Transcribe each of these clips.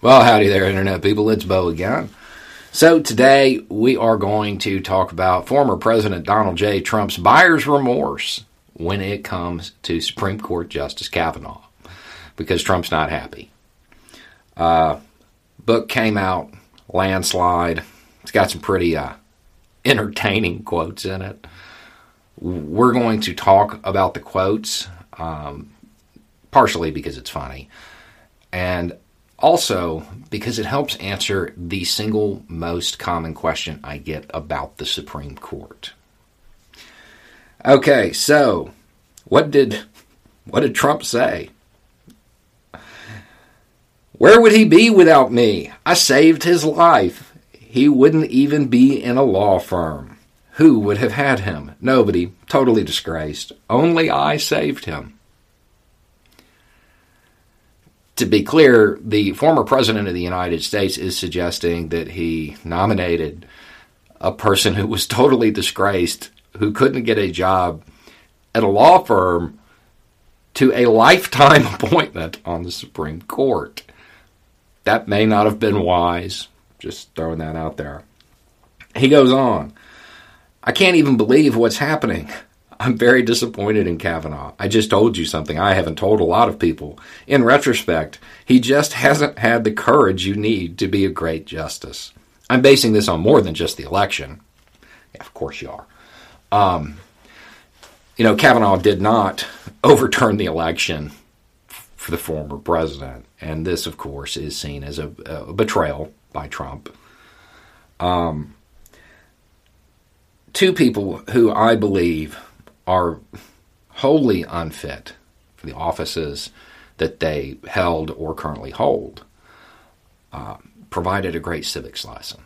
Well, howdy there, Internet people. It's Bo again. So, today we are going to talk about former President Donald J. Trump's buyer's remorse when it comes to Supreme Court Justice Kavanaugh, because Trump's not happy. Uh, book came out, landslide. It's got some pretty uh, entertaining quotes in it. We're going to talk about the quotes, um, partially because it's funny, and also, because it helps answer the single most common question I get about the Supreme Court. Okay, so what did what did Trump say? Where would he be without me? I saved his life. He wouldn't even be in a law firm. Who would have had him? Nobody. Totally disgraced. Only I saved him to be clear, the former president of the United States is suggesting that he nominated a person who was totally disgraced, who couldn't get a job at a law firm, to a lifetime appointment on the Supreme Court. That may not have been wise. Just throwing that out there. He goes on. I can't even believe what's happening. I'm very disappointed in Kavanaugh. I just told you something I haven't told a lot of people. In retrospect, he just hasn't had the courage you need to be a great justice. I'm basing this on more than just the election. Yeah, of course you are. Um, you know, Kavanaugh did not overturn the election for the former president. And this, of course, is seen as a, a betrayal by Trump. Um, two people who I believe are wholly unfit for the offices that they held or currently hold, uh, provided a great civics lesson.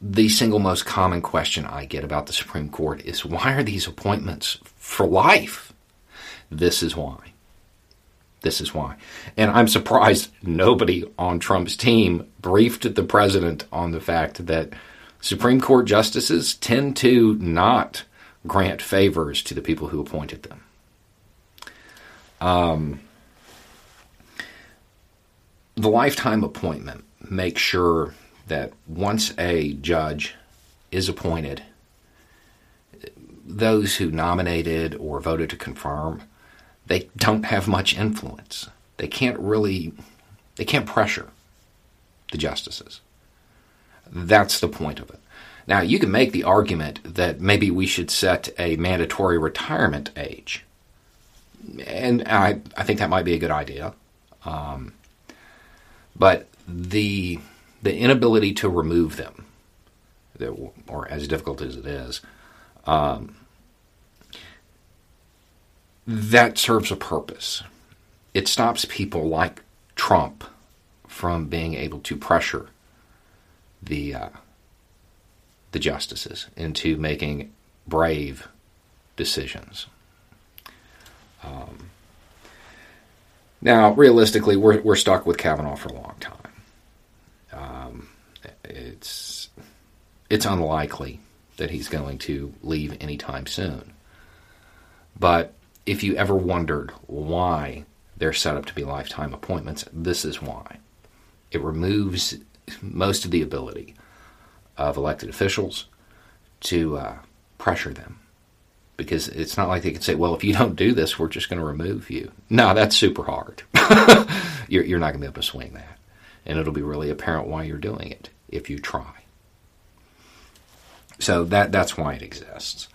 The single most common question I get about the Supreme Court is why are these appointments for life? This is why. This is why. And I'm surprised nobody on Trump's team briefed the president on the fact that Supreme Court justices tend to not grant favors to the people who appointed them. Um, the lifetime appointment makes sure that once a judge is appointed, those who nominated or voted to confirm, they don't have much influence. They can't really, they can't pressure the justices. That's the point of it. Now, you can make the argument that maybe we should set a mandatory retirement age. And I, I think that might be a good idea. Um, but the, the inability to remove them, or as difficult as it is, um, that serves a purpose. It stops people like Trump from being able to pressure the uh, the justices into making brave decisions. Um, now, realistically, we're, we're stuck with Kavanaugh for a long time. Um, it's it's unlikely that he's going to leave anytime soon. But if you ever wondered why they're set up to be lifetime appointments, this is why. It removes most of the ability of elected officials to uh, pressure them. Because it's not like they can say, well, if you don't do this, we're just going to remove you. No, that's super hard. you're, you're not going to be able to swing that. And it'll be really apparent why you're doing it if you try. So that that's why it exists.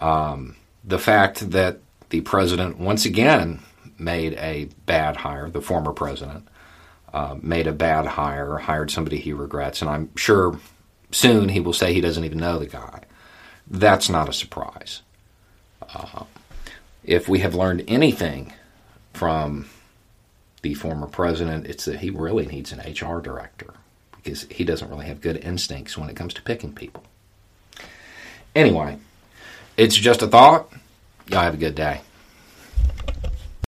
Um, the fact that the president once again made a bad hire, the former president uh, made a bad hire, hired somebody he regrets, and I'm sure soon he will say he doesn't even know the guy. That's not a surprise. Uh, if we have learned anything from the former president. It's that he really needs an HR director because he doesn't really have good instincts when it comes to picking people. Anyway, it's just a thought. Y'all have a good day.